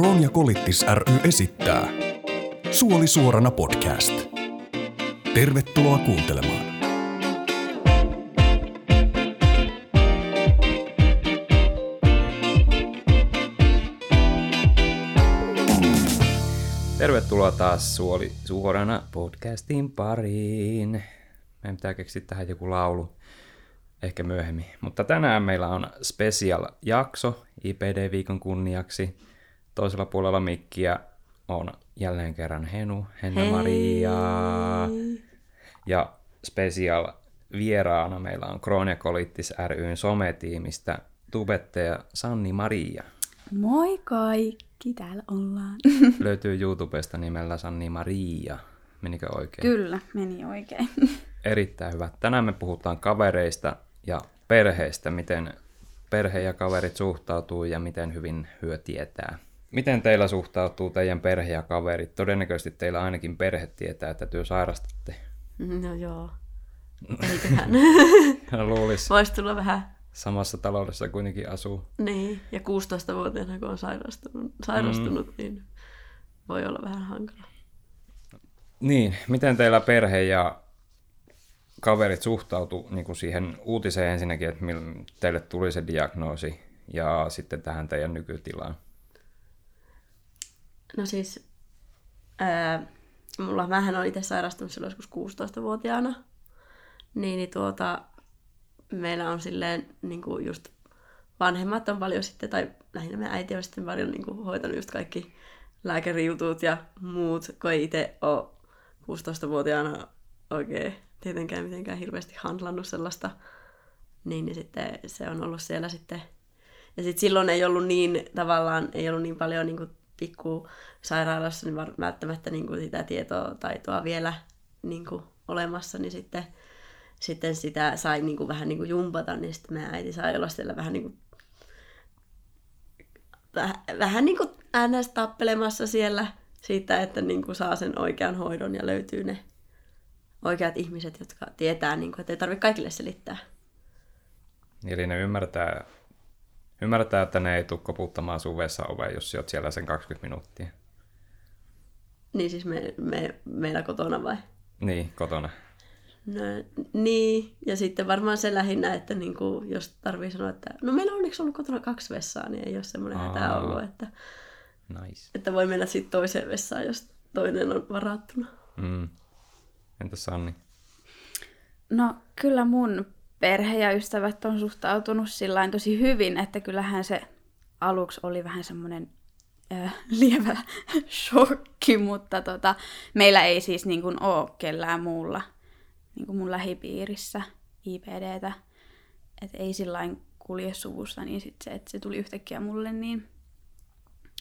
Kroon ja Kolittis ry esittää Suoli suorana podcast. Tervetuloa kuuntelemaan. Tervetuloa taas Suoli suorana podcastin pariin. Meidän pitää keksiä tähän joku laulu ehkä myöhemmin. Mutta tänään meillä on special jakso IPD-viikon kunniaksi. Toisella puolella mikkiä on jälleen kerran Henu, Henna-Maria. Ja special vieraana meillä on Kronia Kolittis ryn sometiimistä tubettaja Sanni Maria. Moi kaikki, täällä ollaan. Löytyy YouTubesta nimellä Sanni Maria. Menikö oikein? Kyllä, meni oikein. Erittäin hyvä. Tänään me puhutaan kavereista ja perheestä, miten perhe ja kaverit suhtautuu ja miten hyvin hyö tietää. Miten teillä suhtautuu teidän perhe ja kaverit? Todennäköisesti teillä ainakin perhe tietää, että työ sairastatte. No joo. Eiköhän. Luulis. Voisi tulla vähän. Samassa taloudessa kuitenkin asuu. Niin, ja 16-vuotiaana kun on sairastunut, sairastunut mm. niin voi olla vähän hankala. Niin, miten teillä perhe ja kaverit suhtautu niin kuin siihen uutiseen ensinnäkin, että teille tuli se diagnoosi ja sitten tähän teidän nykytilaan? No siis, ää, mulla vähän on itse sairastunut silloin joskus 16-vuotiaana, niin, niin tuota, meillä on silleen niin kuin just vanhemmat on paljon sitten, tai lähinnä me äiti on sitten paljon niin kuin hoitanut just kaikki lääkärijutut ja muut, kun ei itse ole 16-vuotiaana oikein tietenkään mitenkään hirveästi handlannut sellaista, niin, niin sitten se on ollut siellä sitten. Ja sitten silloin ei ollut niin, tavallaan, ei ollut niin paljon niin kuin pikku sairaalassa, niin välttämättä niin kuin sitä tietoa, taitoa vielä niin kuin olemassa, niin sitten, sitten sitä sai niin kuin vähän niin kuin jumpata, niin sitten meidän äiti sai olla siellä vähän niin kuin vähän, vähän niin kuin ns. tappelemassa siellä siitä, että niin kuin saa sen oikean hoidon ja löytyy ne oikeat ihmiset, jotka tietää, niin kuin, että ei tarvitse kaikille selittää. Eli ne ymmärtää, ymmärtää että ne ei tule koputtamaan sun oveen, jos olet siellä sen 20 minuuttia. Niin siis me, me, meillä kotona vai? Niin, kotona. No, niin, ja sitten varmaan se lähinnä, että niin kuin, jos tarvii sanoa, että no meillä on onneksi ollut kotona kaksi vessaa, niin ei ole semmoinen hätä ollut, että, nice. että voi mennä sitten toiseen vessaan, jos toinen on varattuna. Mm. Entä Sanni? No kyllä mun perhe ja ystävät on suhtautunut sillä tosi hyvin, että kyllähän se aluksi oli vähän semmoinen äh, lievä shokki, mutta tota, meillä ei siis niin kuin, ole kellään muulla niin kuin mun lähipiirissä IPDtä. Että ei sillä kulje suvusta, niin sit se, että se tuli yhtäkkiä mulle, niin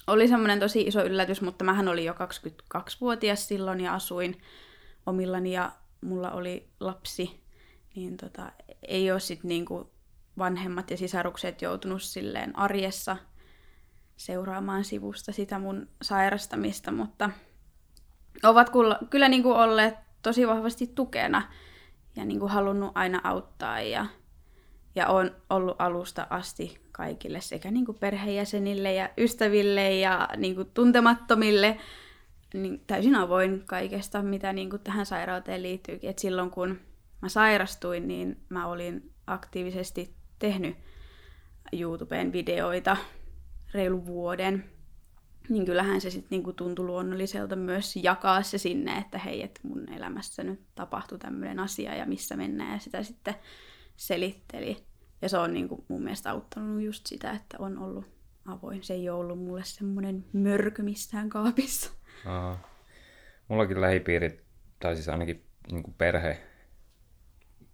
oli semmoinen tosi iso yllätys, mutta mähän olin jo 22-vuotias silloin ja asuin omillani ja mulla oli lapsi, niin tota, ei ole sit niinku vanhemmat ja sisarukset joutunut silleen arjessa seuraamaan sivusta sitä mun sairastamista, mutta ovat kyllä, kyllä niinku olleet tosi vahvasti tukena ja niinku halunnut aina auttaa ja, ja on ollut alusta asti kaikille sekä niinku perheenjäsenille ja ystäville ja niinku tuntemattomille niin täysin avoin kaikesta, mitä niin kuin tähän sairauteen liittyykin. Et silloin kun mä sairastuin, niin mä olin aktiivisesti tehnyt YouTubeen videoita reilu vuoden. Niin kyllähän se sitten niinku tuntui luonnolliselta myös jakaa se sinne, että hei, että mun elämässä nyt tapahtui tämmöinen asia ja missä mennään ja sitä sitten selitteli. Ja se on niinku mun mielestä auttanut just sitä, että on ollut avoin. Se ei ole ollut mulle semmoinen mörkö missään kaapissa. Aha. Mullakin lähipiirit, tai siis ainakin niin perhe,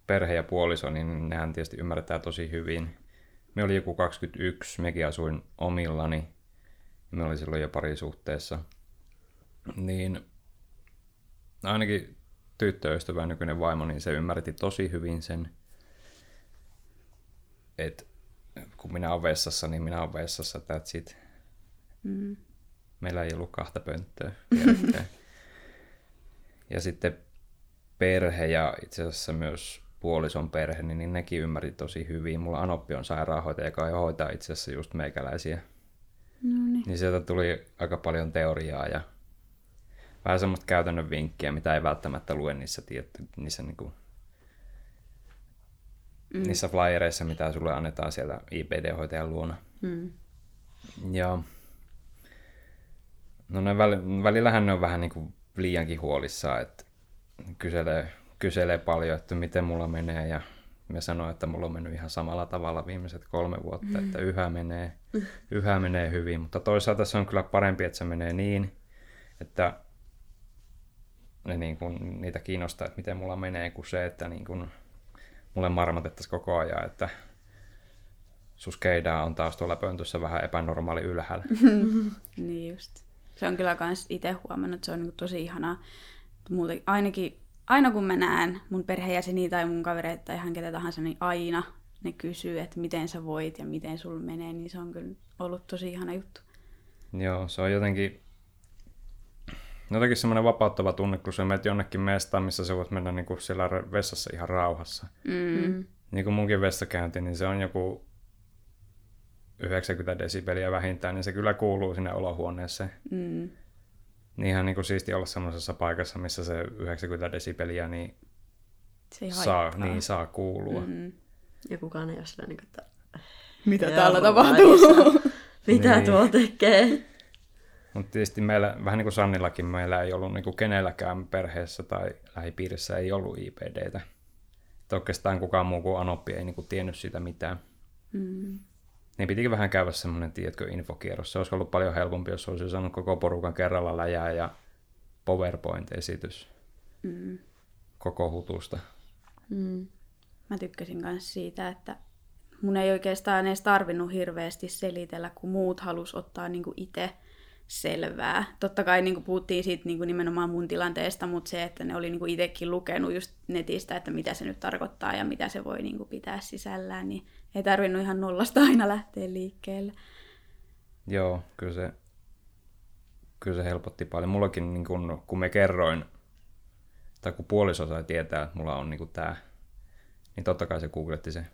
perhe ja puoliso, niin nehän tietysti ymmärtää tosi hyvin. Me oli joku 21, mekin asuin omillani. Me oli silloin jo parisuhteessa. Niin ainakin tyttöystävä nykyinen vaimo, niin se ymmärti tosi hyvin sen, että kun minä olen vessassa, niin minä olen vessassa, that's it. Mm. Meillä ei ollut kahta pönttöä ja sitten perhe ja itse asiassa myös puolison perhe, niin, niin nekin ymmärri tosi hyvin. Mulla Anoppi on sairaanhoitaja, joka hoitaa itse asiassa just meikäläisiä. No niin. Niin sieltä tuli aika paljon teoriaa ja vähän semmoista käytännön vinkkiä, mitä ei välttämättä lue niissä, tietty, niissä, niinku, mm. niissä flyereissa, mitä sulle annetaan sieltä IPD-hoitajan luona. Mm. Ja no ne väl, välillähän ne on vähän niinku liiankin huolissaan, että kyselee, kyselee paljon, että miten mulla menee ja mä sanoin, että mulla on mennyt ihan samalla tavalla viimeiset kolme vuotta, mm. että yhä menee, yhä menee hyvin, mutta toisaalta se on kyllä parempi, että se menee niin, että ne niin kuin, niitä kiinnostaa, että miten mulla menee, kuin se, että niin kuin, mulle marmatettaisiin koko ajan, että suskeidaan on taas tuolla pöntössä vähän epänormaali ylhäällä. niin just. Se on kyllä kans itse huomannut, että se on niin tosi ihanaa. Muuten ainakin, aina kun mä näen mun perheenjäseniä tai mun kavereita tai ihan ketä tahansa, niin aina ne kysyy, että miten sä voit ja miten sulla menee, niin se on kyllä ollut tosi ihana juttu. Joo, se on jotenkin, jotenkin semmoinen vapauttava tunne, kun sä menet jonnekin mestaan, missä sä voit mennä niin kuin siellä vessassa ihan rauhassa. Mm. Niin kuin munkin vessakäynti, niin se on joku 90 desibeliä vähintään, niin se kyllä kuuluu sinne olohuoneeseen. Mm. Niin ihan niin kuin siisti olla semmoisessa paikassa, missä se 90 desibeliä niin se saa, niin saa kuulua. Mm. Ja kukaan ei ole sillä niin kuin, että... Mitä täällä tapahtuu? Mitä niin. tuo tekee? Mutta tietysti meillä, vähän niin kuin Sannillakin, meillä ei ollut niin kuin kenelläkään perheessä tai lähipiirissä ei ollut IPDtä. Että oikeastaan kukaan muu kuin Anoppi ei niin kuin tiennyt siitä mitään. Mm. Niin pitikin vähän käydä semmoinen, tiedätkö, infokierros. Se olisi ollut paljon helpompi, jos olisi saanut koko porukan kerralla läjää ja PowerPoint-esitys mm. koko hutusta. Mm. Mä tykkäsin myös siitä, että mun ei oikeastaan edes tarvinnut hirveästi selitellä, kun muut halus ottaa niin itse selvää. Totta kai niin kuin puhuttiin siitä niin kuin nimenomaan mun tilanteesta, mutta se, että ne oli niin kuin itsekin lukenut just netistä, että mitä se nyt tarkoittaa ja mitä se voi niin kuin pitää sisällään, niin ei tarvinnut ihan nollasta aina lähteä liikkeelle. Joo, kyllä se, kyllä se helpotti paljon. Mullakin, niin kun, kun me kerroin, tai kun puoliso sai tietää, että mulla on niin tämä, niin totta kai se googletti se.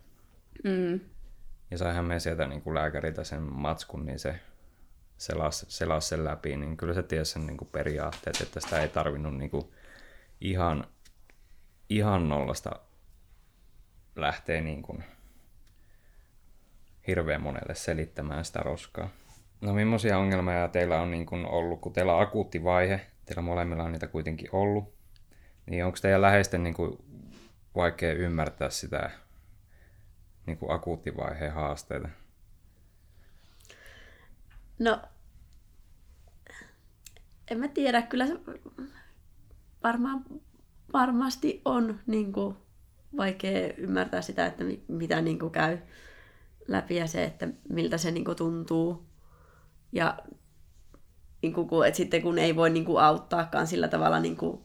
Mm. Ja saihan me sieltä niin kuin lääkäriltä sen matskun, niin se selasi, selasi sen läpi, niin kyllä se tiesi sen niin kuin periaatteet, että sitä ei tarvinnut niin kuin ihan, ihan nollasta lähteä niin kuin hirveän monelle selittämään sitä roskaa. No millaisia ongelmia teillä on niin kuin ollut, kun teillä on akuutti vaihe, teillä molemmilla on niitä kuitenkin ollut, niin onko teidän läheisten niin kuin vaikea ymmärtää sitä niin kuin akuuttivaiheen haasteita? No, en mä tiedä, kyllä se varmaan, varmasti on niin kuin, vaikea ymmärtää sitä, että mitä niin kuin, käy läpi ja se, että miltä se niin kuin, tuntuu. Ja niin kuin, että sitten kun ei voi niin kuin, auttaakaan sillä tavalla niin kuin,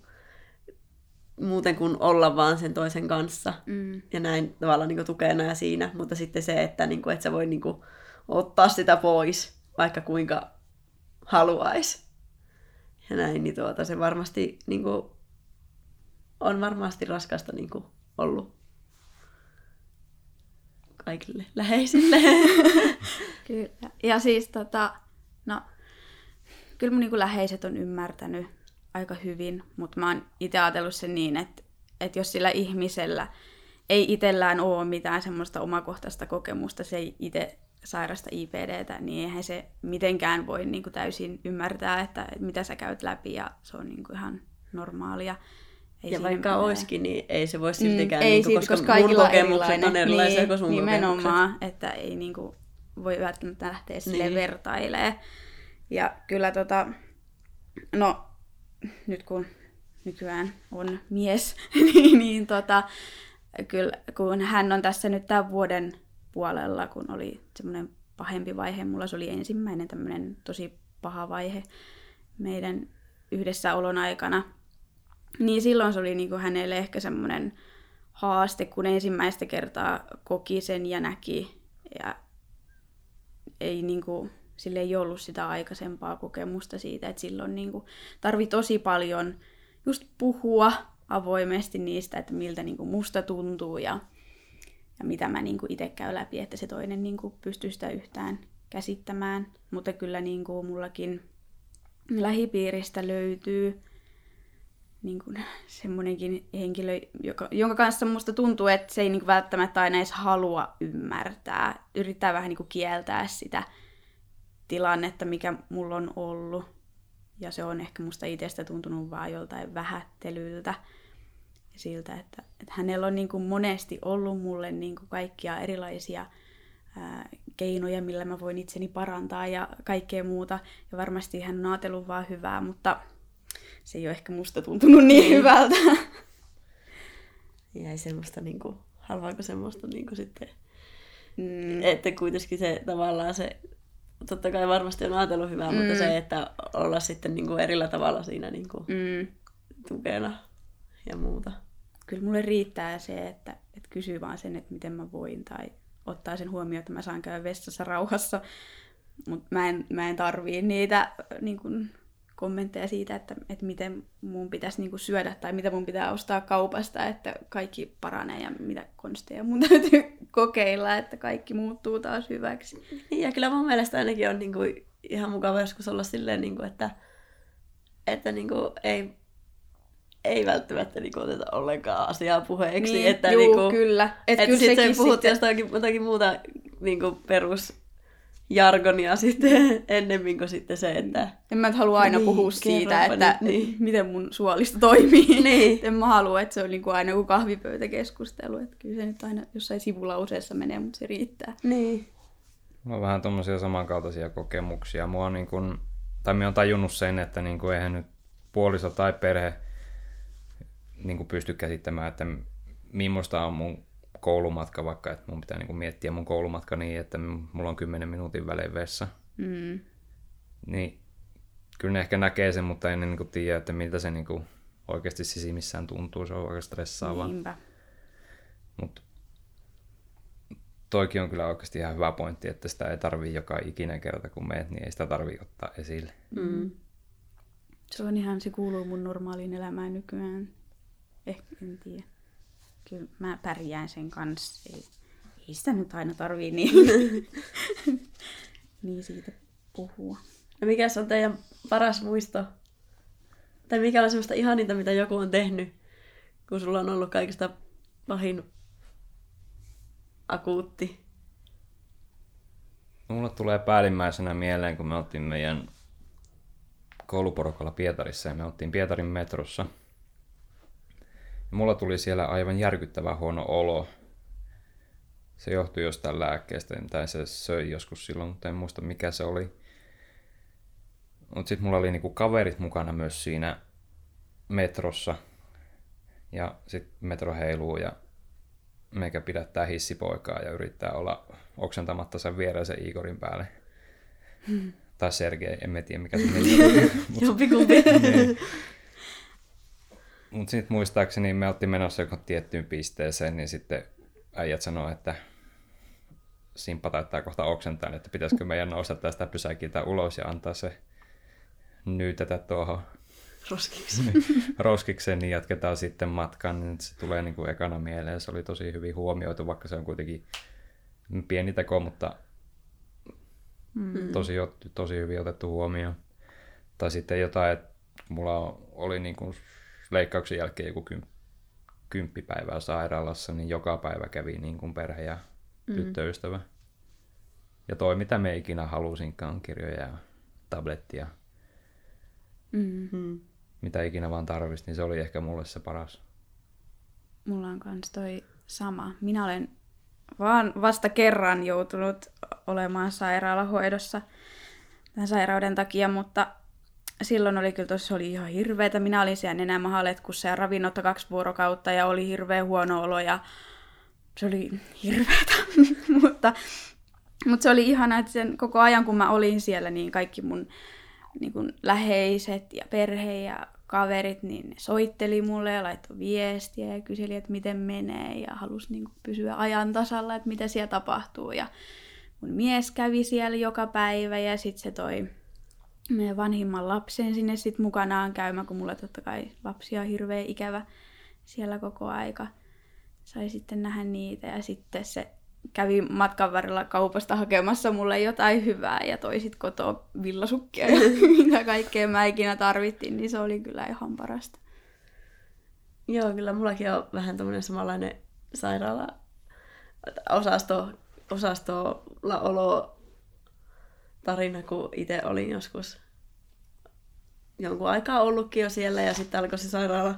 muuten kuin olla vaan sen toisen kanssa mm. ja näin tavalla niin kuin, tukena ja siinä, mutta sitten se, että, niin kuin, että sä voi niin kuin, ottaa sitä pois, vaikka kuinka haluaisi. Ja näin, niin tuota, se varmasti niin kuin, on varmasti raskasta niin kuin, ollut kaikille läheisille. kyllä. Ja siis tota, no, kyllä mun niin läheiset on ymmärtänyt aika hyvin, mutta mä oon itse ajatellut sen niin, että, että jos sillä ihmisellä ei itsellään ole mitään semmoista omakohtaista kokemusta, se ei itse sairasta IPDtä, niin eihän se mitenkään voi niin kuin täysin ymmärtää, että mitä sä käyt läpi ja se on niin kuin ihan normaalia. Ei ja vaikka menee. olisikin, niin ei se voi siltikään, mm, niin kuin, koska, koska mun kokemukset on erilaisia niin, kuin sun Nimenomaan, kokemukset. että ei niin kuin, voi välttämättä lähteä sille niin. vertailemaan. Ja kyllä tota, no nyt kun nykyään on mies, niin, niin tota, kyllä kun hän on tässä nyt tämän vuoden puolella, kun oli semmoinen pahempi vaihe. Mulla se oli ensimmäinen tämmöinen tosi paha vaihe meidän yhdessäolon aikana. Niin silloin se oli niin kuin hänelle ehkä semmoinen haaste, kun ensimmäistä kertaa koki sen ja näki. Ja ei niin kuin, sille ei ollut sitä aikaisempaa kokemusta siitä, että silloin niin kuin tarvi tosi paljon just puhua avoimesti niistä, että miltä niin kuin musta tuntuu ja ja mitä mä niin itse käyn läpi, että se toinen niin pystyy sitä yhtään käsittämään. Mutta kyllä niin kuin mullakin lähipiiristä löytyy niin kuin semmoinenkin henkilö, joka, jonka kanssa musta tuntuu, että se ei niin kuin välttämättä aina edes halua ymmärtää. Yrittää vähän niin kuin kieltää sitä tilannetta, mikä mulla on ollut. Ja se on ehkä musta itsestä tuntunut vaan joltain vähättelyltä. Siltä, että, että hänellä on niin kuin monesti ollut mulle niin kuin kaikkia erilaisia ää, keinoja, millä mä voin itseni parantaa ja kaikkea muuta. Ja varmasti hän on ajatellut vaan hyvää, mutta se ei ole ehkä musta tuntunut niin, niin. hyvältä. Jäi semmoista, niin kuin, halvaako semmoista niin kuin sitten, mm. että kuitenkin se tavallaan se, totta kai varmasti on ajatellut hyvää, mm. mutta se, että olla sitten niin kuin erillä tavalla siinä niin kuin mm. tukena ja muuta. Kyllä mulle riittää se, että, että kysyy vaan sen, että miten mä voin tai ottaa sen huomioon, että mä saan käydä vessassa rauhassa. Mutta mä en, mä en tarvii niitä niin kun, kommentteja siitä, että, että miten mun pitäisi niin syödä tai mitä mun pitää ostaa kaupasta, että kaikki paranee ja mitä konsteja mun täytyy kokeilla, että kaikki muuttuu taas hyväksi. Niin, ja kyllä mun mielestä ainakin on niin kuin, ihan mukava joskus olla silleen, niin kuin, että, että niin kuin, ei, ei välttämättä niin kuin, oteta ollenkaan asiaa puheeksi. Niin, että, juu, niin kuin, kyllä. Että, että sitten puhut sitten... jostain jotakin muuta niin kuin perus jargonia sitten ennemmin kuin sitten se, että... En mä halua aina niin, puhua siitä, että nyt, niin. miten mun suolisto toimii. Niin. en mä halua, että se on niinku aina kuin kahvipöytäkeskustelu. Että kyllä se nyt aina jossain sivulauseessa menee, mutta se riittää. Niin. Mulla on vähän tommosia samankaltaisia kokemuksia. Mua on niin kun, tai mä oon tajunnut sen, että niin eihän nyt puoliso tai perhe niin kuin pysty käsittämään, että millaista on mun koulumatka vaikka, että mun pitää niinku miettiä mun koulumatka niin, että mulla on 10 minuutin välein vessa. Mm. Niin kyllä ne ehkä näkee sen, mutta en niinku tiedä, että miltä se niinku oikeasti sisimissään tuntuu. Se on aika stressaavaa. Mutta toikin on kyllä oikeasti ihan hyvä pointti, että sitä ei tarvii joka ikinen kerta kun meet, niin ei sitä tarvii ottaa esille. Mm. Se on ihan, se kuuluu mun normaaliin elämään nykyään. Ehkä, en tiedä kyllä mä pärjään sen kanssa. Ei, ei sitä nyt aina tarvii niin, niin siitä puhua. No mikä on teidän paras muisto? Tai mikä on semmoista ihaninta, mitä joku on tehnyt, kun sulla on ollut kaikista pahin akuutti? Mulla tulee päällimmäisenä mieleen, kun me oltiin meidän kouluporukalla Pietarissa ja me oltiin Pietarin metrossa – mulla tuli siellä aivan järkyttävä huono olo. Se johtui jostain lääkkeestä, tai se söi joskus silloin, mutta en muista mikä se oli. Mutta sitten mulla oli niinku kaverit mukana myös siinä metrossa. Ja sitten metro heiluu ja meikä pidättää hissipoikaa ja yrittää olla oksentamatta sen viereisen Igorin päälle. Hmm. Tai Sergei, en tiedä mikä se nimi Jompikumpi. niin. Mutta sitten muistaakseni me oltiin menossa joku tiettyyn pisteeseen, niin sitten äijät sanoi, että Simppa taittaa kohta oksentaa, että pitäisikö meidän nousta tästä pysäkiltä ulos ja antaa se nyytetä tuohon roskikseen. roskikseen, niin jatketaan sitten matkan, niin se tulee niin kuin ekana mieleen. Se oli tosi hyvin huomioitu, vaikka se on kuitenkin pieni teko, mutta mm. tosi, tosi hyvin otettu huomioon. Tai sitten jotain, että mulla oli niin kuin leikkauksen jälkeen joku kym, kymppipäivää sairaalassa, niin joka päivä kävi niin kuin perhe ja mm. tyttöystävä. Ja toi, mitä me ikinä halusinkaan, kirjoja ja tablettia, mm-hmm. mitä ikinä vaan tarvisi, niin se oli ehkä mulle se paras. Mulla on kans toi sama. Minä olen vaan vasta kerran joutunut olemaan sairaalahoidossa tämän sairauden takia, mutta silloin oli kyllä tosi, oli ihan hirveetä. Minä olin siellä nenämahaletkussa ja ravinnotta kaksi vuorokautta ja oli hirveä huono olo ja se oli hirveetä. mutta, mutta se oli ihana, että sen koko ajan kun mä olin siellä, niin kaikki mun niin kun läheiset ja perhe ja kaverit, niin ne soitteli mulle ja laittoi viestiä ja kyseli, että miten menee ja halusi niin pysyä ajan tasalla, että mitä siellä tapahtuu. Ja mun mies kävi siellä joka päivä ja sitten se toi meidän vanhimman lapsen sinne sitten mukanaan käymään, kun mulla totta kai lapsia on hirveän ikävä siellä koko aika. Sai sitten nähdä niitä ja sitten se kävi matkan varrella kaupasta hakemassa mulle jotain hyvää ja toisit kotoa villasukkia ja mitä kaikkea mä ikinä tarvittiin, niin se oli kyllä ihan parasta. Joo, kyllä mullakin on vähän tämmöinen samanlainen sairaala osasto, osastolla olo tarina, kun itse olin joskus jonkun aikaa ollutkin jo siellä ja sitten alkoi se sairaala,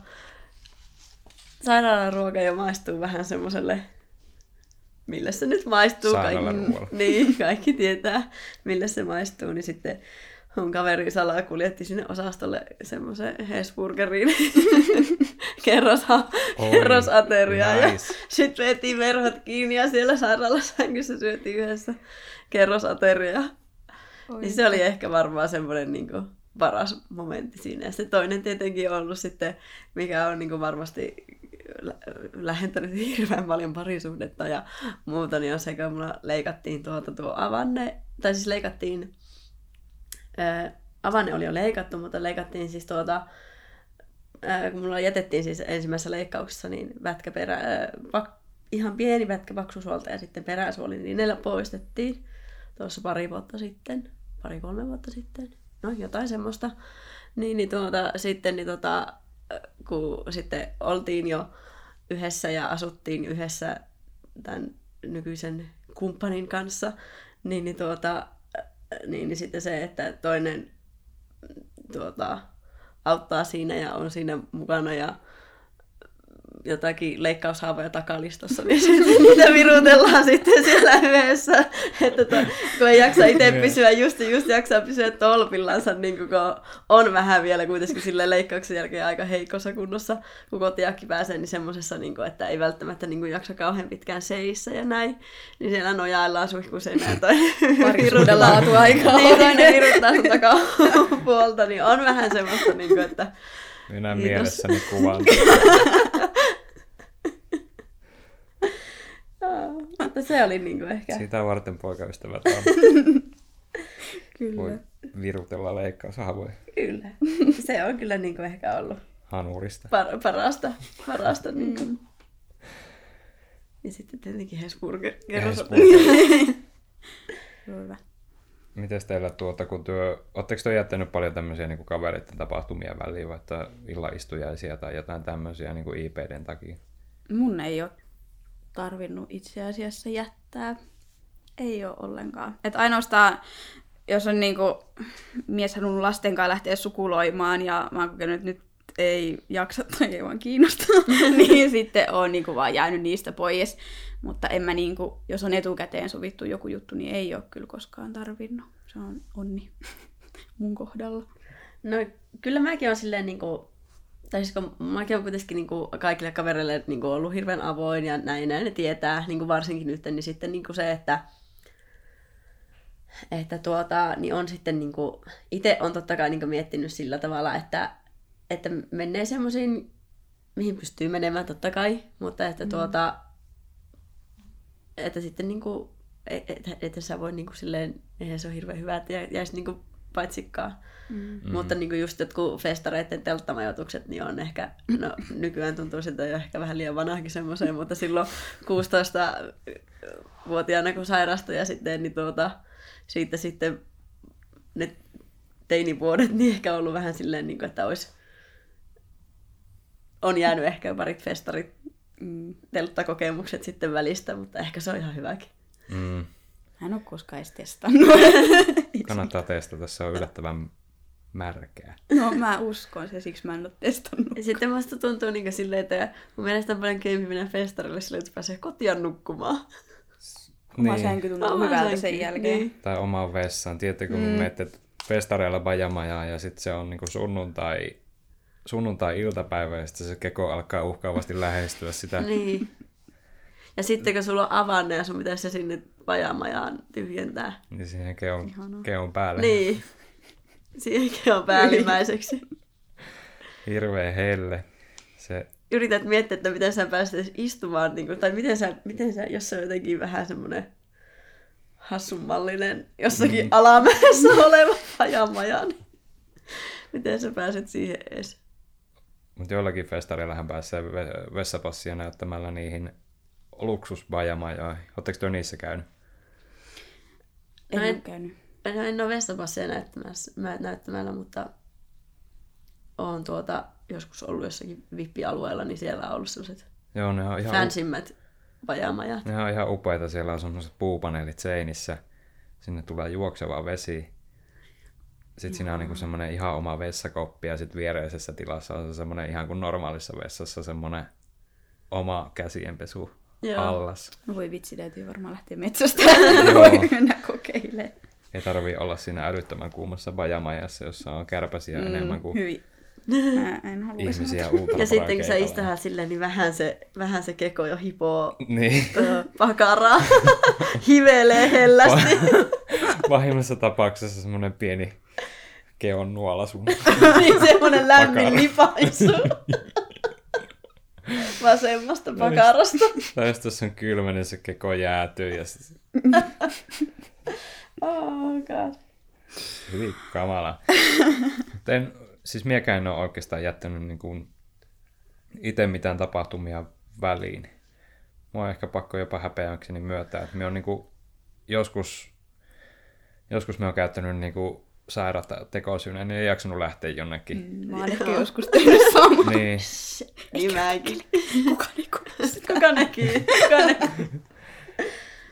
sairaalan ruoka jo maistuu vähän semmoiselle, millä se nyt maistuu. Kaikki, niin, kaikki tietää, millä se maistuu, niin sitten mun kaveri salaa kuljetti sinne osastolle semmoisen Hesburgerin kerrosa, kerrosateriaa. Nice. Ja sitten vetiin verhot kiinni ja siellä sairaalasängyssä syötiin yhdessä kerrosateriaa. Niin se oli ehkä varmaan semmoinen niin kuin, paras momentti siinä. Ja se toinen tietenkin on ollut sitten, mikä on niin kuin varmasti lähentänyt hirveän paljon parisuhdetta ja muuta, niin on se, kun mulla leikattiin tuota tuo avanne, tai siis leikattiin, ää, avanne oli jo leikattu, mutta leikattiin siis tuota, ää, kun mulla jätettiin siis ensimmäisessä leikkauksessa, niin vätkä perä, ää, pak, ihan pieni vätkä paksusuolta ja sitten peräsuoli, niin ne poistettiin tuossa pari vuotta sitten, pari-kolme vuotta sitten no jotain semmoista. Niin, niin tuota, sitten niin tuota, kun sitten oltiin jo yhdessä ja asuttiin yhdessä tämän nykyisen kumppanin kanssa, niin, niin, tuota, niin, niin sitten se, että toinen tuota, auttaa siinä ja on siinä mukana ja jotakin leikkaushaavoja takalistossa, niin sitten niitä virutellaan sitten siellä yhdessä, että to, kun ei jaksa itse pysyä, just, just jaksaa pysyä tolpillansa, niin kun on vähän vielä kuitenkin sille leikkauksen jälkeen aika heikossa kunnossa, kun kotiakki pääsee, niin semmoisessa, niin että ei välttämättä niin kuin, jaksa kauhean pitkään seissä ja näin, niin siellä nojaillaan suihkuseinään ja toinen viruttaa aikaa. niin, toinen viruttaa sun takapuolta, niin on vähän semmoista, niin kuin, että minä mielessäni kuvaan. Mutta se oli niinku ehkä... Sitä varten poikaystävät on. kyllä. Voi virutella leikkaushaavoja. Kyllä. Se on kyllä niinku ehkä ollut... Hanurista. Par- parasta. parasta niinku. Mm. Ja sitten tietenkin Hesburger. Hesburger. Hyvä. Miten teillä tuota, kun työ, oletteko te jättänyt paljon tämmöisiä niin kuin kavereiden tapahtumia väliin, vaikka illaistujaisia tai jotain tämmöisiä niin kuin IPDn takia? Mun ei ole tarvinnut itse asiassa jättää. Ei ole ollenkaan. Et ainoastaan, jos on niinku mies halunnut lasten kanssa lähteä sukuloimaan ja mä oon kokenut, että nyt ei jaksa tai ei vaan kiinnosta, niin sitten on niinku vaan jäänyt niistä pois. Mutta en mä niinku, jos on etukäteen sovittu joku juttu, niin ei ole kyllä koskaan tarvinnut. Se on onni mun kohdalla. No kyllä mäkin olen silleen niinku, tai siis kun mäkin olen kuitenkin niinku kaikille kavereille niinku ollut hirveän avoin ja näin, näin ne tietää, niinku varsinkin nyt, niin sitten niinku se, että että tuota, niin on sitten niinku, itse on totta kai niinku miettinyt sillä tavalla, että, että menee semmoisiin, mihin pystyy menemään totta kai, mutta että mm. tuota, että sitten niinku, että, että sä voi niinku silleen, eihän se ole hirveän hyvä, että jäisi niinku paitsikkaan. Mm. Mutta niinku just jotkut festareiden telttamajoitukset, niin on ehkä, no nykyään tuntuu siltä jo ehkä vähän liian vanhakin semmoiseen, mutta silloin 16-vuotiaana kun sairastui ja sitten, niin tuota, siitä sitten ne teinivuodet, niin ehkä ollut vähän silleen, niin kuin, että olisi, on jäänyt ehkä parit festarit mm, telttakokemukset sitten välistä, mutta ehkä se on ihan hyväkin. Mm. Hän on koskaan edes testannut. Kannattaa testata, se on yllättävän märkää. No mä uskon se, siksi mä en ole testannut. Ja sitten musta tuntuu niin silleen, että mun mielestä on paljon keimpi mennä festarille silleen, että pääsee kotiin nukkumaan. Oma niin. sänky tuntuu oma hyvältä sänky. sen jälkeen. Niin. Tai omaan vessaan. Tiedättekö, kun mm. menette festareilla bajamajaa ja sitten se on niin sunnuntai sunnuntai-iltapäivä ja sitten se keko alkaa uhkaavasti lähestyä sitä. Niin. Ja sitten kun sulla on avanne ja sun pitäisi se sinne vajamajaan tyhjentää. Niin siihen keon, keon päälle. Niin. Siihen keon päällimmäiseksi. Hirveä helle. Se... Yrität miettiä, että miten sä pääset istumaan, niin kuin, tai miten sä, miten sä, jos se on jotenkin vähän semmoinen hassunmallinen jossakin mm. alamäessä oleva vajamaja, niin miten sä pääset siihen edes? Mutta jollakin festareillahan pääsee vessapassia näyttämällä niihin luksusbajamajoja. Oletteko te niissä käynyt? En No ole en- käynyt. En, en ole mä- näyttämällä, mutta olen tuota, joskus ollut jossakin vippialueella, niin siellä on ollut sellaiset Joo, ne on ihan, fansimmät vajamajat. ne on ihan upeita. Siellä on semmoiset puupaneelit seinissä. Sinne tulee juokseva vesi. Sitten siinä on niinku semmoinen ihan oma vessakoppi ja sitten viereisessä tilassa on se semmoinen ihan kuin normaalissa vessassa semmoinen oma käsienpesu Joo. allas. No voi vitsi, täytyy varmaan lähteä metsästä. Joo. voi mennä kokeilemaan. Ei tarvii olla siinä älyttömän kuumassa bajamajassa, jossa on kärpäsiä mm, enemmän kuin Hyvin. Mä en halua ihmisiä Ja sitten kun sä istuhat silleen, niin vähän se, vähän se keko jo hipoo Niin. pakaraa, hivelee hellästi. Pahimmassa tapauksessa semmoinen pieni keon nuola sun. niin semmonen lämmin Pakara. lipaisu. Vasemmasta pakarasta. tai jos tuossa on kylmä, niin se keko jäätyy ja sit Oh god. hyvin kamala. En, siis miekään en ole oikeastaan jättänyt niin kuin itse mitään tapahtumia väliin. Mua on ehkä pakko jopa häpeäkseni myöntää, että me on niin kuin joskus, joskus me on käyttänyt niin kuin sairaata tekosyynä, niin ei jaksanut lähteä jonnekin. Mm. Mä oon ehkä joskus tehnyt samaa. Niin, Niin mäkin. Kuka. Kuka näki? Kuka näki?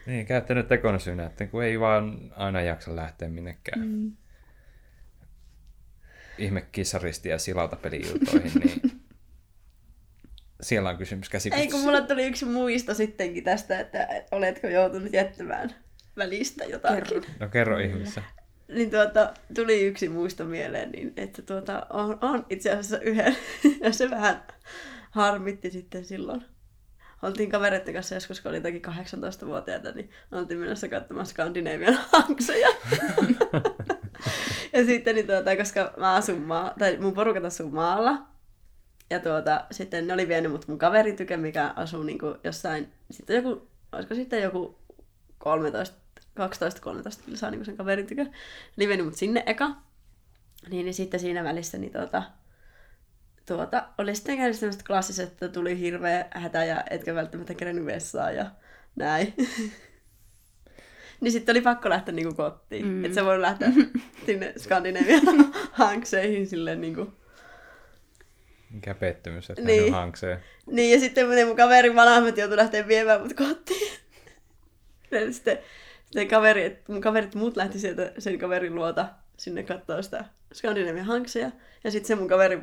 Niin käyttänyt tekosyynä, että kun ei vaan aina jaksa lähteä minnekään. Mm. Ihme kissaristi ja silata peliiltoihin, niin siellä on kysymys käsityksessä. Ei kun mulla tuli yksi muisto sittenkin tästä, että että oletko joutunut jättämään välistä jotakin. Kerro. No kerro ihmeessä. Niin tuota, tuli yksi muisto mieleen, niin että tuota, on, on itse asiassa yhden, ja se vähän harmitti sitten silloin. Oltiin kavereiden kanssa joskus, kun oli toki 18-vuotiaita, niin oltiin menossa katsomaan Skandinavian hankseja. ja sitten, niin tuota, koska mä asun maa, tai mun porukat asuu maalla, ja tuota, sitten ne oli vienyt mut mun kaverityke, mikä asuu niinku jossain, sitten joku, olisiko sitten joku 13, 12-13 kilsaa niin sen kaverin tykö. Oli vienyt mut sinne eka. Niin, niin sitten siinä välissä niin tuota, tuota, oli sitten käynyt sellaiset klassiset, että tuli hirveä hätä ja etkä välttämättä kerennyt vessaan ja näin. niin sitten oli pakko lähteä niinku kotiin. Mm. Että se voi lähteä sinne Skandinavian hankseihin silleen niinku. Mikä pettymys, että Niin. hankseen. Niin, ja sitten mun kaverin vanhemmat joutui lähteä viemään mut kotiin. Ja sitten, sitten kaveri, mun kaverit muut lähti sieltä sen kaverin luota sinne katsoa sitä Skandinavian hankseja. Ja sitten se mun kaveri,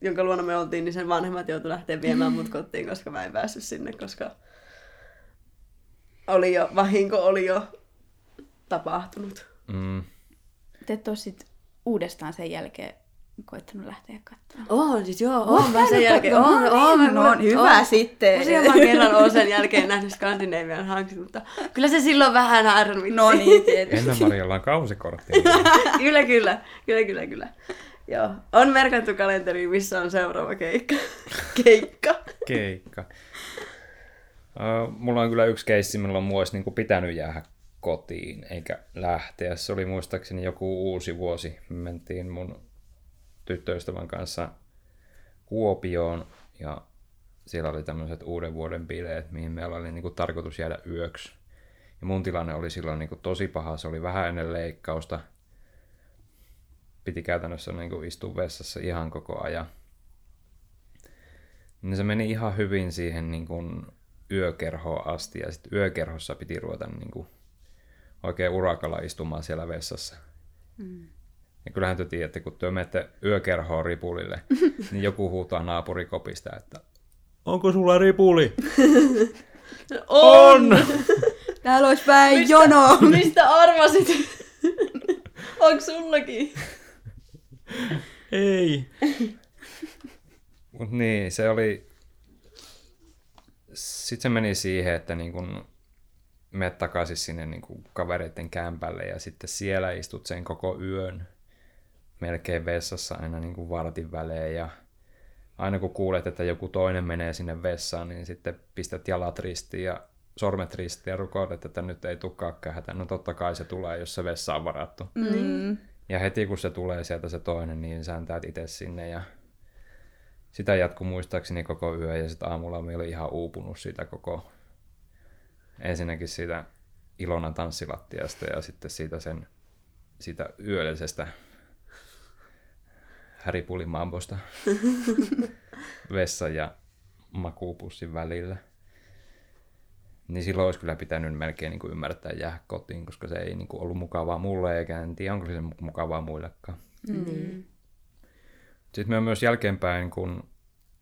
jonka luona me oltiin, niin sen vanhemmat joutui lähteä viemään mut kotiin, koska mä en päässyt sinne, koska oli jo, vahinko oli jo tapahtunut. Mm. Te et oo sit uudestaan sen jälkeen koittanut lähteä katsomaan. Oh, siis joo, oh, mä sen jälkeen, oh, oh, mä, No, hyvä sitten. Useamman kerran olen sen jälkeen nähnyt Skandinavian hankset, mutta kyllä se silloin vähän harmitti. No niin, tietysti. Ennen Marjalla on kausikortti. kyllä, kyllä, kyllä, kyllä, kyllä. Joo, on merkattu kalenteriin, missä on seuraava keikka. keikka. Keikka. Uh, mulla on kyllä yksi keissi, milloin mua olisi niinku pitänyt jäädä kotiin, eikä lähteä. Se oli muistaakseni joku uusi vuosi. Me mentiin mun tyttöystävän kanssa Kuopioon ja siellä oli tämmöiset uuden vuoden bileet, mihin meillä oli niinku tarkoitus jäädä yöksi. Ja mun tilanne oli silloin niinku tosi paha, se oli vähän ennen leikkausta. Piti käytännössä niinku istua vessassa ihan koko ajan. Niin se meni ihan hyvin siihen niin kuin yökerhoon asti ja sitten yökerhossa piti ruveta niin kuin oikein urakalla istumaan siellä vessassa. Mm. Ja kyllähän te tiedätte, kun te menette yökerhoon ripulille, niin joku huutaa naapurikopista, että Onko sulla ripuli? On! Täällä olisi päin Mistä, jono. mistä arvasit? Onko sullakin? Ei. Mut niin, se oli... Sitten se meni siihen, että niin kun menet takaisin sinne niin kun kavereiden kämpälle ja sitten siellä istut sen koko yön melkein vessassa aina niin kuin vartin välein ja aina kun kuulet, että joku toinen menee sinne vessaan, niin sitten pistät jalat ristiin ja sormet ristiin ja rukoilet, että nyt ei tulekaan kähätä. No totta kai se tulee, jos se vessa on varattu. Mm. Ja heti kun se tulee sieltä se toinen, niin sääntäät itse sinne ja sitä jatkuu muistaakseni koko yö ja sitten aamulla me oli ihan uupunut siitä koko ensinnäkin siitä Ilona tanssilattiasta ja sitten siitä sen siitä yöllisestä häripulimambosta vessan ja makuupussin välillä. Niin silloin olisi kyllä pitänyt melkein niin kuin ymmärtää jäädä kotiin, koska se ei niin kuin ollut mukavaa mulle eikä en tiedä, onko se mukavaa muillekaan. Niin. Sitten me myös jälkeenpäin, kun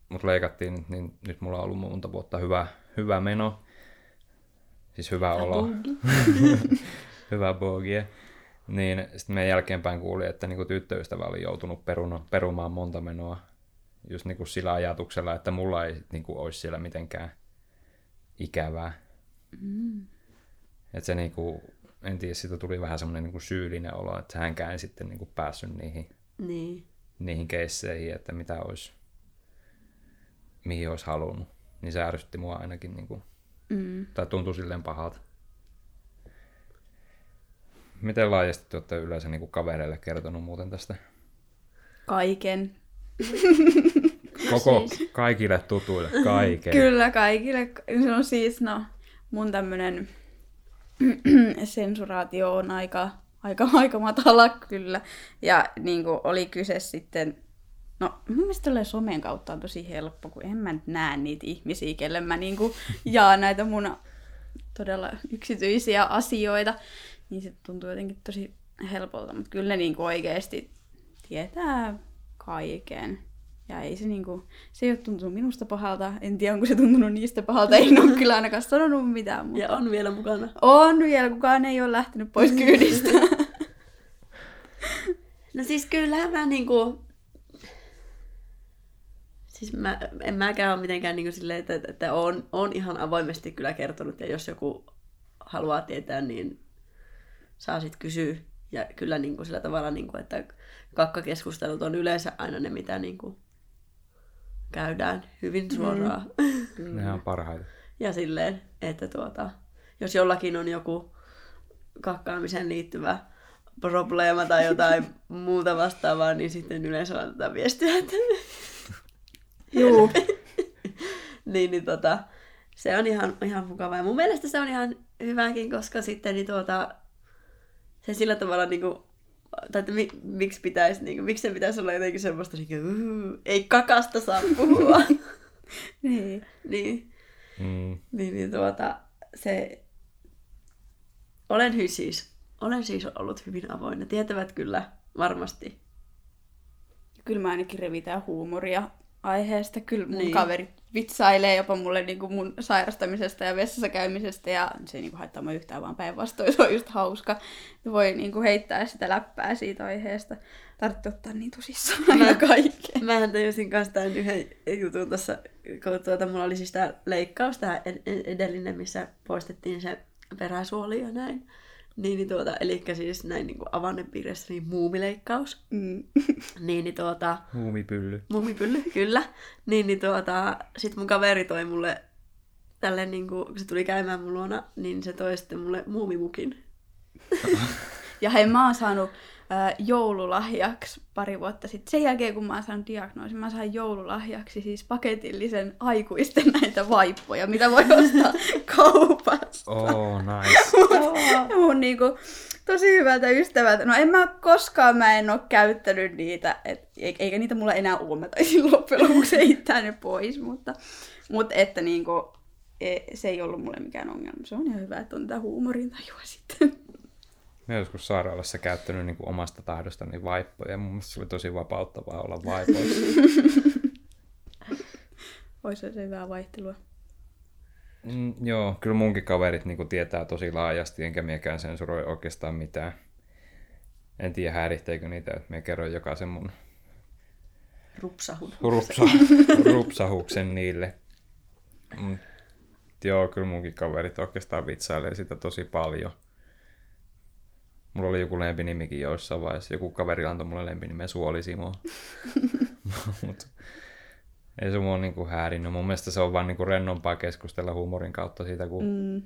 mut leikattiin, niin nyt mulla on ollut monta vuotta hyvä, hyvä meno. Siis hyvä olo. hyvä bogie. Niin sitten me jälkeenpäin kuuli, että niinku tyttöystävä oli joutunut peruna, perumaan monta menoa just niinku sillä ajatuksella, että mulla ei niinku olisi siellä mitenkään ikävää. Mm. Että se niinku, en tiedä, siitä tuli vähän semmoinen niinku syyllinen olo, että hänkään ei sitten niinku päässyt niihin Niin. niihin keisseihin, että mitä olisi, mihin olisi halunnut. Niin se ärsytti mua ainakin, niin kuin, Mm. tai tuntui silleen pahalta. Miten laajasti te olette yleensä niin kuin kavereille kertonut muuten tästä? Kaiken. Koko, kaikille tutuille, kaiken. Kyllä, kaikille. Se on siis, no, mun tämmönen sensuraatio on aika, aika, aika matala kyllä. Ja niin kuin oli kyse sitten, no mun mielestä tolleen somen kautta on tosi helppo, kun en mä näe niitä ihmisiä, kelle mä niin kuin jaan näitä mun todella yksityisiä asioita. Niin se tuntuu jotenkin tosi helpolta, mutta kyllä ne niin kuin oikeasti tietää kaiken. Ja ei se niinku, se ei ole tuntunut minusta pahalta. En tiedä, onko se tuntunut niistä pahalta. En ole kyllä ainakaan sanonut mitään, mutta Ja on vielä mukana. on vielä. Kukaan ei ole lähtenyt pois kyydistä. No siis kyllähän mä niinku... Siis mä, en mäkään ole mitenkään niinku silleen, että, että on, on ihan avoimesti kyllä kertonut, ja jos joku haluaa tietää, niin saa sit kysyä. Ja kyllä niinku sillä tavalla, niinku, että kakkakeskustelut on yleensä aina ne, mitä niinku käydään hyvin suoraan. Mm. Nehän on parhaita. Ja silleen, että tuota, jos jollakin on joku kakkaamiseen liittyvä probleema tai jotain muuta vastaavaa, niin sitten yleensä laitetaan viestiä, että Juu. niin, niin tota, se on ihan, ihan mukavaa. Ja mun mielestä se on ihan hyväkin, koska sitten niin tuota, se sillä tavalla niin kuin, tai että mi, miksi pitäisi, niin kuin, miksi se pitäisi olla jotenkin semmoista, niin kuin, "Uhu, ei kakasta saa puhua. niin. niin, Mm. niin, niin tuota, se, olen hy- siis, olen siis ollut hyvin avoin. Ne tietävät kyllä varmasti. Kyllä mä ainakin revitään huumoria aiheesta. Kyllä mun Niin. kaverit vitsailee jopa mulle niin kuin mun sairastamisesta ja vessassa käymisestä ja se ei niin kuin haittaa mua yhtään vaan päinvastoin. Se on just hauska. Voi niin kuin heittää sitä läppää siitä aiheesta. Tarvitsee ottaa niin tosissaan aina kaikkea. Mähän tajusin kanssa tämän yhden jutun tuossa, kun tuota, mulla oli siis tämä leikkaus, tämä edellinen, missä poistettiin se peräsuoli ja näin. Niin, niin tuota, eli siis näin niin kuin avannepiirissä niin muumileikkaus. Mm. Niin, niin tuota, Muumipylly. muumipylly, kyllä. Niin, niin tuota, sit mun kaveri toi mulle tälle, niin kuin, kun se tuli käymään mun luona, niin se toi sitten mulle muumimukin. Ja hei, mä oon saanut joululahjaksi pari vuotta sitten. Sen jälkeen, kun mä oon saanut diagnoosin, mä sain joululahjaksi siis paketillisen aikuisten näitä vaippoja, mitä voi ostaa kaupasta. Oh, nice. Ja mun niinku, tosi hyvältä ystävältä. No en mä koskaan, mä en oo käyttänyt niitä, et, eikä niitä mulla enää ole. Mä taisin loppujen lopuksi heittää ne pois, mutta, mutta että niinku, e- se ei ollut mulle mikään ongelma. Se on ihan hyvä, että on tätä huumorintajua sitten. Mä joskus sairaalassa käyttänyt niin kuin omasta tahdostani vaippoja. Mun mielestä se oli tosi vapauttavaa olla vaipoissa. Olisi se hyvää vaihtelua. Mm, joo, kyllä munkin kaverit niin tietää tosi laajasti, enkä miekään sensuroi oikeastaan mitään. En tiedä häiritteekö niitä, että mä kerron jokaisen mun Rupsahun. rupsa, rupsahuksen niille. Mm, joo, kyllä munkin kaverit oikeastaan vitsailee sitä tosi paljon. Mulla oli joku lempinimikin jossain vaiheessa. Joku kaveri antoi mulle lempinimen Suolisimo. Mut ei se mua niinku häirinyt. Mun mielestä se on vaan niinku rennompaa keskustella huumorin kautta siitä, kun mm. Mm.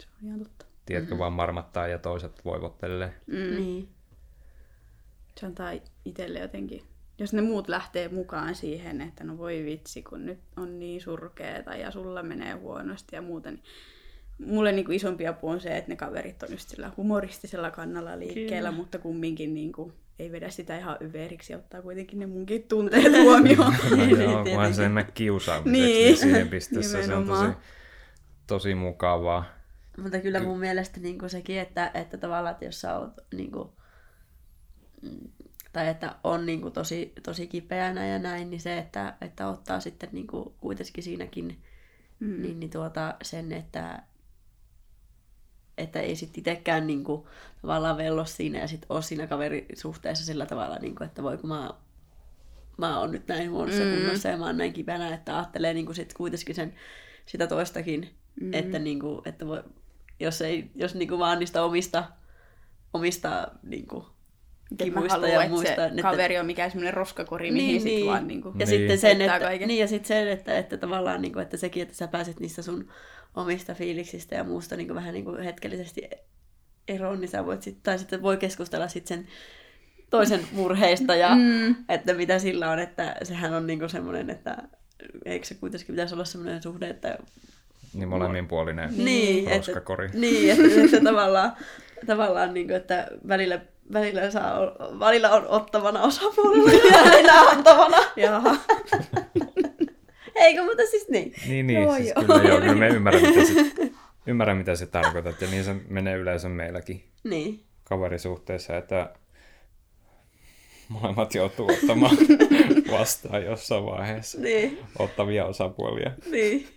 Se on ihan totta. tiedätkö, vaan marmattaa ja toiset voivottelee. Mm. Niin. Se antaa itselle jotenkin, jos ne muut lähtee mukaan siihen, että no voi vitsi, kun nyt on niin surkeeta ja sulla menee huonosti ja muuta, niin mulle niinku isompi apu on se, että ne kaverit on just sillä humoristisella kannalla liikkeellä, Kyllä. mutta kumminkin niinku, ei vedä sitä ihan yveriksi ja ottaa kuitenkin ne munkin tunteet huomioon. No joo, tietenkin. vaan se mennä kiusaamiseksi Niin, niin, siihen pisteessä. Se on tosi, tosi mukavaa. Mutta kyllä mun mielestä niin kuin sekin, että, että tavallaan, että jos sä oot niin kuin, tai että on niin kuin tosi, tosi kipeänä ja näin, niin se, että, että ottaa sitten niin kuin kuitenkin siinäkin mm. niin, niin tuota, sen, että, että ei sitten itsekään niin kuin, tavallaan vello siinä ja sitten ole siinä kaverisuhteessa sillä tavalla, niin kuin, että voi kun mä, mä oon nyt näin huonossa mm. kunnossa ja mä oon näin kipeänä, että ajattelee niin kuin sit kuitenkin sen, sitä toistakin, mm. että, niin kuin, että voi, jos, ei, jos niin kuin vaan niistä omista, omista niin kuin, kivuista haluan, ja että muista. se kaveri on mikään semmoinen roskakori, mihin niin, sit vaan niinku... Ja Niin. sitten sen, että, kaiken. niin, ja sitten sen, että, että tavallaan niin kuin, että sekin, että sä pääset niistä sun omista fiiliksistä ja muusta niin kuin, vähän niin kuin hetkellisesti eroon, niin sä voit sit, tai sitten voi keskustella sit sen toisen murheista ja mm. että mitä sillä on, että sehän on niin kuin semmoinen, että eikö se kuitenkin pitäisi olla semmoinen suhde, että Niin molemminpuolinen niin, että, roskakori. niin, että, että tavallaan, tavallaan niin kuin, että välillä, välillä, saa, välillä on ottavana osapuolella ja välillä antavana. Jaha. Eikö, mutta siis niin. Niin, niin Joo, siis joo. kyllä, joo, kyllä me ymmärrän, mitä se, ymmärrän, mitä se tarkoitat. Ja niin se menee yleensä meilläkin Niin. kaverisuhteessa, että molemmat joutuu ottamaan vastaan jossain vaiheessa Niin, ottavia osapuolia. niin.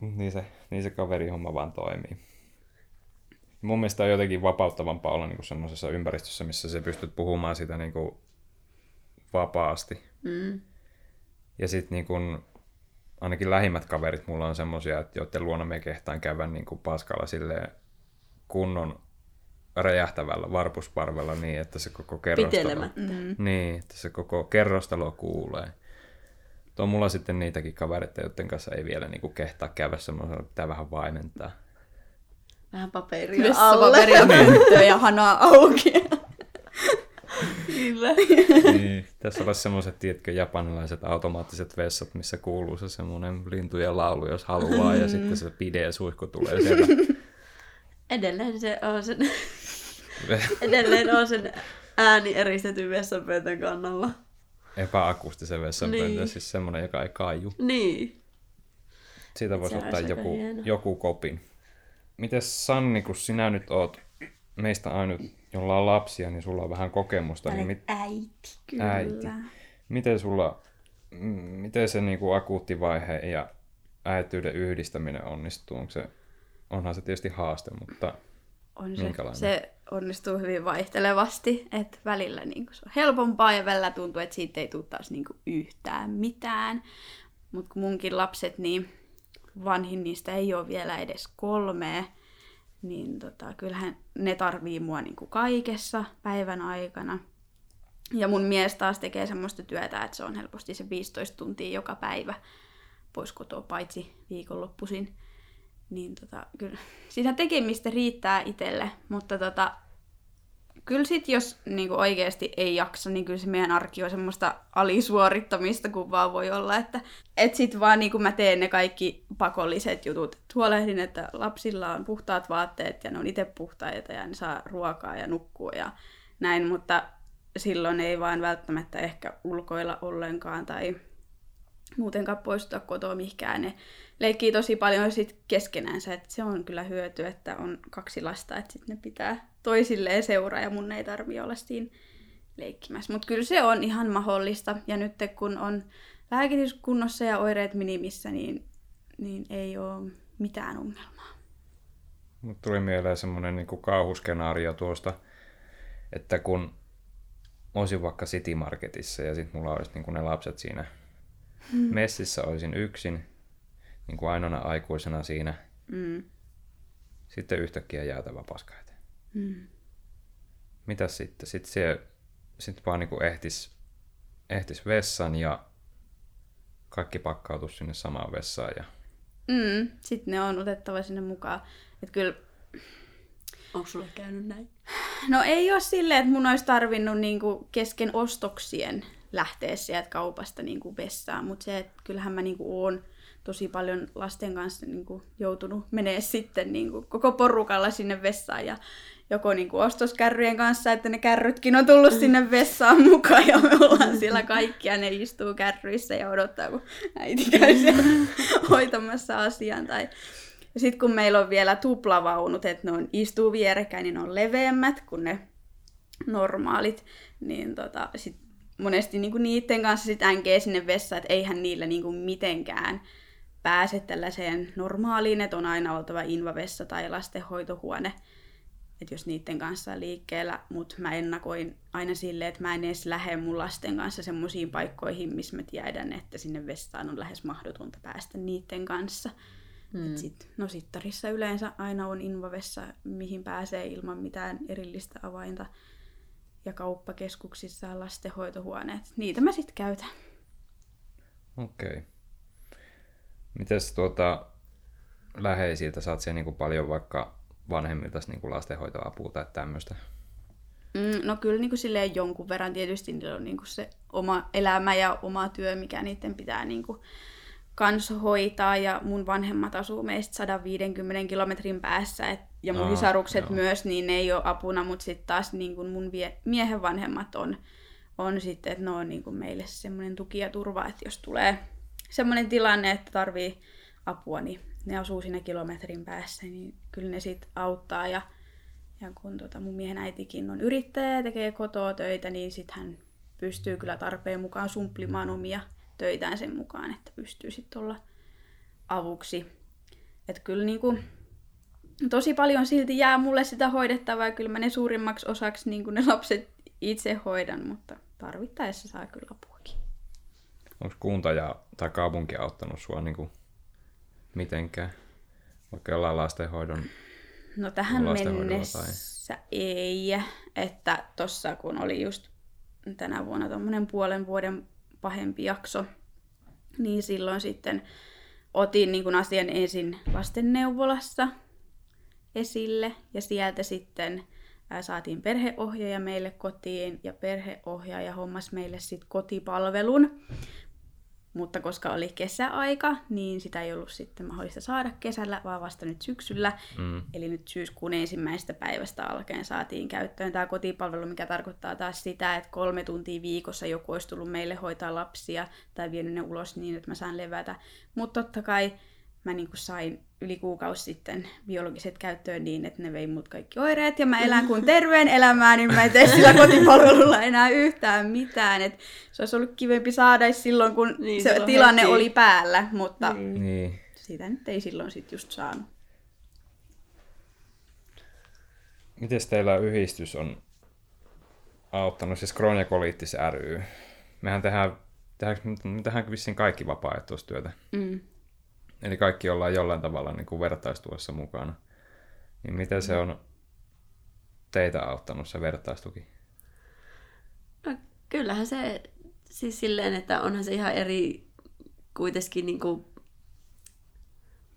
Niin se, niin se kaverihomma vaan toimii. Mun mielestä on jotenkin vapauttavampaa olla niin semmoisessa ympäristössä, missä sä pystyt puhumaan sitä niin kuin vapaasti. Mm. Ja sitten niin kun, ainakin lähimmät kaverit mulla on semmosia, että joiden luona me kehtaan käydä niin kuin paskalla silleen kunnon räjähtävällä varpusparvella niin, että se koko kerrostalo, Pitelemättä. niin, että se koko kerrostalo kuulee. Tuo on mulla sitten niitäkin kavereita, joiden kanssa ei vielä niin kuin kehtaa käydä semmoisella, pitää vähän vaimentaa. Vähän paperia alle. Vessapaperia pönttöä ja hanaa auki. Kyllä. niin, tässä olisi semmoiset, tiedätkö, japanilaiset automaattiset vessat, missä kuuluu se semmoinen lintujen laulu, jos haluaa, ja sitten se pide suihku tulee sieltä. Edelleen se on sen, edelleen on sen ääni eristetyn vessanpöntön kannalla. Epäakustisen vessanpöntön, Niin. siis semmoinen, joka ei kaiju. Niin. Siitä voisi ottaa joku, hieno. joku kopin. Mites Sanni, kun sinä nyt oot meistä ainut, jolla on lapsia, niin sulla on vähän kokemusta, niin mit, äiti. äiti. Miten sulla, mm, miten se niinku akuutti vaihe ja äityyden yhdistäminen onnistuu? Onko se, onhan se tietysti haaste, mutta On se, Minkälainen? se onnistuu hyvin vaihtelevasti, että välillä niin se on helpompaa ja välillä tuntuu, että siitä ei tule taas niin yhtään mitään. Mutta kun munkin lapset, niin vanhin niistä ei ole vielä edes kolmea, niin tota, kyllähän ne tarvii mua niin kuin kaikessa päivän aikana. Ja mun mies taas tekee semmoista työtä, että se on helposti se 15 tuntia joka päivä pois kotoa, paitsi viikonloppuisin. Niin tota, kyllä sitä tekemistä riittää itselle, mutta tota, kyllä sit jos niin oikeasti ei jaksa, niin kyllä se meidän arki on semmoista alisuorittamista, kun vaan voi olla, että et sit vaan niin mä teen ne kaikki pakolliset jutut. Huolehdin, että lapsilla on puhtaat vaatteet ja ne on itse puhtaita ja ne saa ruokaa ja nukkua ja näin, mutta silloin ei vaan välttämättä ehkä ulkoilla ollenkaan tai muutenkaan poistua kotoa mihinkään. Ne leikkii tosi paljon sit keskenänsä, että se on kyllä hyöty, että on kaksi lasta, että sit ne pitää toisilleen seuraa ja mun ei tarvi olla siinä leikkimässä. Mutta kyllä se on ihan mahdollista ja nyt kun on lääkitys kunnossa ja oireet minimissä, niin, niin ei ole mitään ongelmaa. Mut tuli mieleen semmoinen niin kauhuskenaario tuosta, että kun olisin vaikka City Marketissa ja sitten mulla olisi niin ne lapset siinä messissä, olisin yksin, niin kuin ainoana aikuisena siinä. Mm. Sitten yhtäkkiä jäätävä paska. Mm. Mitäs sitten? Sitten se sit vaan niin ehtis, ehtis vessan ja kaikki pakkautus sinne samaan vessaan. Ja... Mm. Sitten ne on otettava sinne mukaan. Et kyllä Onko sulle käynyt näin? No ei ole silleen, että mun olisi tarvinnut niinku kesken ostoksien lähteä sieltä kaupasta niinku vessaan, mutta se, että kyllähän mä niinku oon tosi paljon lasten kanssa niin kuin, joutunut menee sitten niin kuin, koko porukalla sinne vessaan ja joko niin kuin ostoskärryjen kanssa, että ne kärrytkin on tullut sinne vessaan mukaan ja me ollaan siellä kaikki ja ne istuu kärryissä ja odottaa, kun äiti käy hoitamassa asian. Tai... Sitten kun meillä on vielä tuplavaunut, että ne on istuu vierekkäin, niin ne on leveämmät kuin ne normaalit, niin tota, sit monesti niinku niiden kanssa sit änkee sinne vessaan, että eihän niillä niinku mitenkään pääse tällaiseen normaaliin, että on aina oltava invavessa tai lastenhoitohuone, että jos niiden kanssa on liikkeellä, mutta mä ennakoin aina silleen, että mä en edes lähde mun lasten kanssa semmoisiin paikkoihin, missä mä tiedän, että sinne vessaan on lähes mahdotonta päästä niiden kanssa. Mm. sit, no sittarissa yleensä aina on invavessa, mihin pääsee ilman mitään erillistä avainta ja kauppakeskuksissa on lastenhoitohuoneet. Niitä mä sitten käytän. Okei. Okay. Mites tuota, läheisiltä saat siellä niinku paljon vaikka vanhemmilta niinku lastenhoitoapua tai tämmöistä? Mm, no kyllä niinku silleen jonkun verran tietysti niillä on niinku se oma elämä ja oma työ, mikä niiden pitää niinku kans hoitaa ja mun vanhemmat asuu meistä 150 kilometrin päässä et, ja mun Aa, sisarukset joo. myös, niin ne ei ole apuna, mutta sitten taas niin kun mun vie, miehen vanhemmat on, on sitten, että ne on niin kun meille semmoinen tuki ja turva, että jos tulee semmoinen tilanne, että tarvii apua, niin ne asuu siinä kilometrin päässä, niin kyllä ne sitten auttaa ja, ja kun tota mun miehen äitikin on yrittäjä ja tekee kotoa töitä, niin sitten hän pystyy kyllä tarpeen mukaan sumplimaan omia töitään sen mukaan, että pystyy sitten olla avuksi. Että kyllä niin kuin, tosi paljon silti jää mulle sitä hoidettavaa, kyllä mä ne suurimmaksi osaksi niin kuin ne lapset itse hoidan, mutta tarvittaessa saa kyllä apuakin. Onko kunta ja, tai kaupunki auttanut sua niin kuin mitenkään? Vaikka jollain lastenhoidon No tähän mennessä tai... ei, että tossa kun oli just tänä vuonna tuommoinen puolen vuoden pahempi jakso, niin silloin sitten otin niin kuin asian ensin lastenneuvolassa esille ja sieltä sitten saatiin perheohjaaja meille kotiin ja perheohjaaja hommas meille sitten kotipalvelun. Mutta koska oli kesäaika, niin sitä ei ollut sitten mahdollista saada kesällä, vaan vasta nyt syksyllä. Mm. Eli nyt syyskuun ensimmäisestä päivästä alkaen saatiin käyttöön tämä kotipalvelu, mikä tarkoittaa taas sitä, että kolme tuntia viikossa joku olisi tullut meille hoitaa lapsia tai vienyt ne ulos niin, että mä saan levätä. Mutta totta kai mä niin kuin sain yli kuukausi sitten biologiset käyttöön niin, että ne vei mut kaikki oireet ja mä elän kuin terveen elämää, niin mä en tee sillä kotipalvelulla enää yhtään mitään. Et se olisi ollut kivempi saada silloin, kun niin, se tilanne heti. oli päällä, mutta niin. niin. sitä nyt ei silloin sit just saanut. Miten teillä yhdistys on auttanut, siis Kroniakoliittis ry? Mehän tehdään, tehdään, tehdään vissiin kaikki vapaaehtoistyötä. Mm. Eli kaikki ollaan jollain tavalla niin kuin vertaistuessa mukana. Niin miten se on teitä auttanut se vertaistuki? No, kyllähän se siis silleen, että onhan se ihan eri kuitenkin niin kuin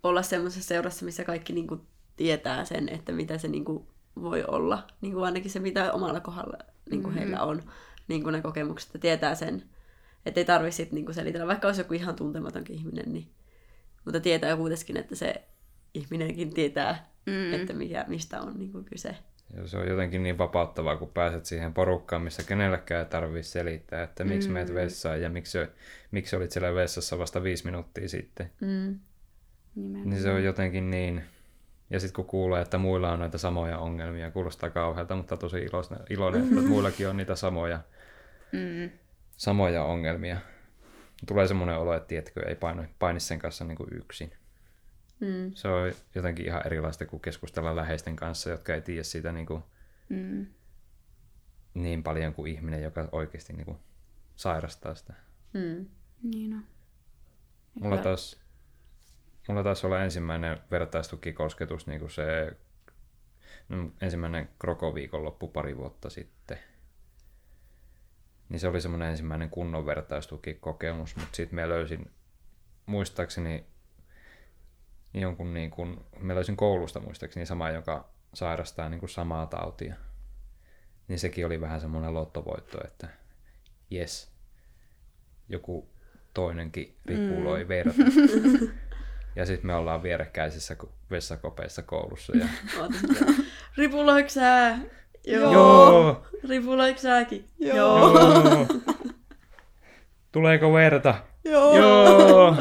olla semmoisessa seurassa, missä kaikki niin kuin tietää sen, että mitä se niin kuin voi olla. Niin kuin ainakin se, mitä omalla kohdalla niin kuin mm-hmm. heillä on niin kuin ne kokemukset, että tietää sen. Että ei tarvitse niin selitellä, vaikka olisi joku ihan tuntematonkin ihminen, niin mutta tietää kuitenkin, että se ihminenkin tietää, mm. että mikä, mistä on niin kuin kyse. Ja se on jotenkin niin vapauttavaa, kun pääset siihen porukkaan, missä kenellekään ei tarvitse selittää, että miksi mm. meet vessaan ja miksi, miksi olit siellä vessassa vasta viisi minuuttia sitten. Mm. Niin se on jotenkin niin... Ja sitten kun kuulee, että muilla on näitä samoja ongelmia, kuulostaa kauhealta, mutta tosi iloinen, iloinen että muillakin on niitä samoja, mm. samoja ongelmia tulee semmoinen olo, että tietkö ei paino, paini sen kanssa niin kuin yksin. Mm. Se on jotenkin ihan erilaista kuin keskustella läheisten kanssa, jotka ei tiedä siitä niin, kuin mm. niin paljon kuin ihminen, joka oikeasti niin kuin sairastaa sitä. Mm. Niin on. Mulla taas, mulla taas olla ensimmäinen vertaistukikosketus niin kuin se no, ensimmäinen krokoviikonloppu pari vuotta sitten niin se oli semmoinen ensimmäinen kunnon vertaistukikokemus, mutta sitten me löysin muistaakseni jonkun niin kuin, me löysin koulusta muistaakseni sama, joka sairastaa niin kuin samaa tautia. Niin sekin oli vähän semmoinen lottovoitto, että jes, joku toinenkin ripuloi mm. verta. ja sitten me ollaan vierekkäisissä ko- vessakopeissa koulussa. Ja... Ripuloiko sä? Joo. Joo. Ripuloiko säkin? Joo. Tuleeko verta? Joo. Joo.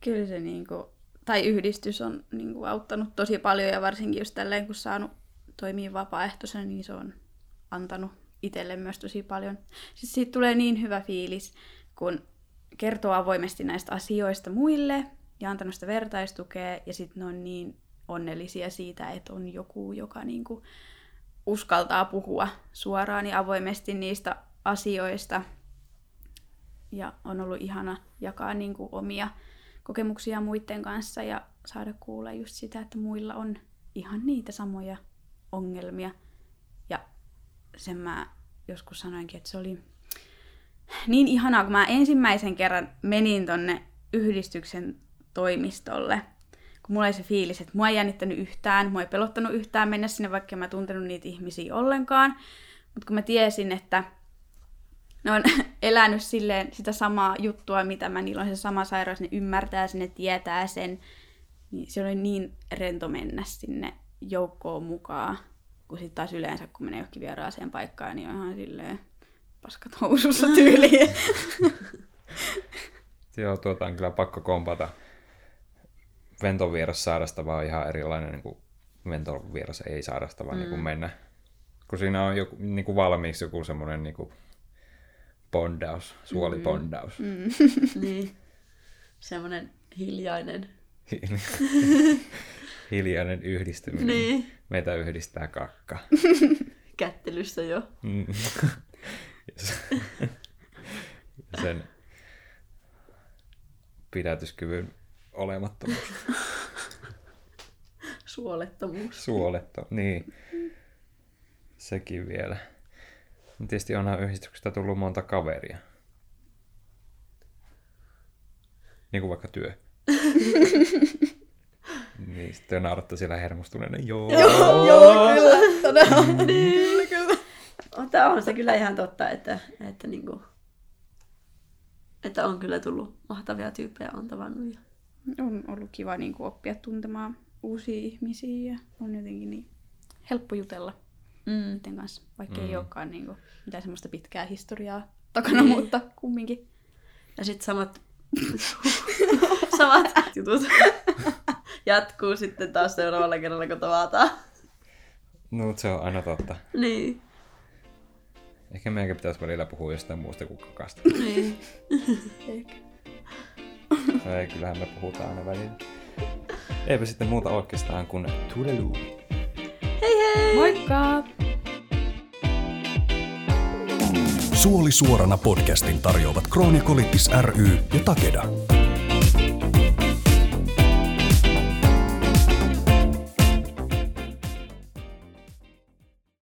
Kyllä se niinku, tai yhdistys on niinku auttanut tosi paljon ja varsinkin just tälleen kun saanut toimia vapaaehtoisena, niin se on antanut itselle myös tosi paljon. Siis siitä tulee niin hyvä fiilis, kun kertoo avoimesti näistä asioista muille ja antanut sitä vertaistukea ja sitten ne on niin onnellisia siitä, että on joku, joka niinku uskaltaa puhua suoraan ja avoimesti niistä asioista. Ja on ollut ihana jakaa niinku omia kokemuksia muiden kanssa ja saada kuulla just sitä, että muilla on ihan niitä samoja ongelmia. Ja sen mä joskus sanoinkin, että se oli niin ihanaa, kun mä ensimmäisen kerran menin tonne yhdistyksen toimistolle, kun mulla oli se fiilis, että mua ei jännittänyt yhtään, mua ei pelottanut yhtään mennä sinne, vaikka mä tuntenut niitä ihmisiä ollenkaan. Mutta kun mä tiesin, että ne on elänyt silleen sitä samaa juttua, mitä mä, niillä on se sama sairaus, ne ymmärtää sen, ne tietää sen, niin se oli niin rento mennä sinne joukkoon mukaan, kun sitten taas yleensä, kun menee johonkin vieraaseen paikkaan, niin on ihan silleen paskat housussa tyyliin. Joo, tuota on kyllä pakko kompata. Ventovieras sairastava on ihan erilainen niin kuin ventovieras ei sairastava mm. niin kuin mennä. Kun siinä on joku, niin kuin valmiiksi joku semmoinen niin kuin bondaus, suolibondaus. Mm. Niin. Semmoinen hiljainen. Hiljainen yhdistyminen. Niin. Meitä yhdistää kakka. Kättelyssä jo. Mm. Sen pidätyskyvyn olemattomuus. Suolettomuus. Suoletto, niin. Sekin vielä. No Tietysti onhan yhdistyksestä tullut monta kaveria. Niin kuin vaikka työ. niin, sitten nauratte siellä hermostuneena. Joo. joo, joo, kyllä, todella. niin, kyllä. Mutta on se kyllä ihan totta, että, että, niinku, että on kyllä tullut mahtavia tyyppejä on tavannut. On ollut kiva niin kuin, oppia tuntemaan uusia ihmisiä ja on jotenkin niin helppo jutella Mm. niiden kanssa, vaikka mm. ei Mm. olekaan niin kuin, mitään semmoista pitkää historiaa takana, Niin. mutta kumminkin. Ja sitten samat, samat jutut jatkuu sitten taas seuraavalla kerralla, kun tavataan. No, mut se on aina totta. Niin. Ehkä meidänkin pitäisi välillä puhua jostain muusta kuin kakasta. niin. Ehkä. Ei, kyllähän me puhutaan aina välillä. Eipä sitten muuta oikeastaan kuin tudeluu. Hei hei! Moikka! Suoli suorana podcastin tarjoavat Kronjakolitis ry ja Takeda.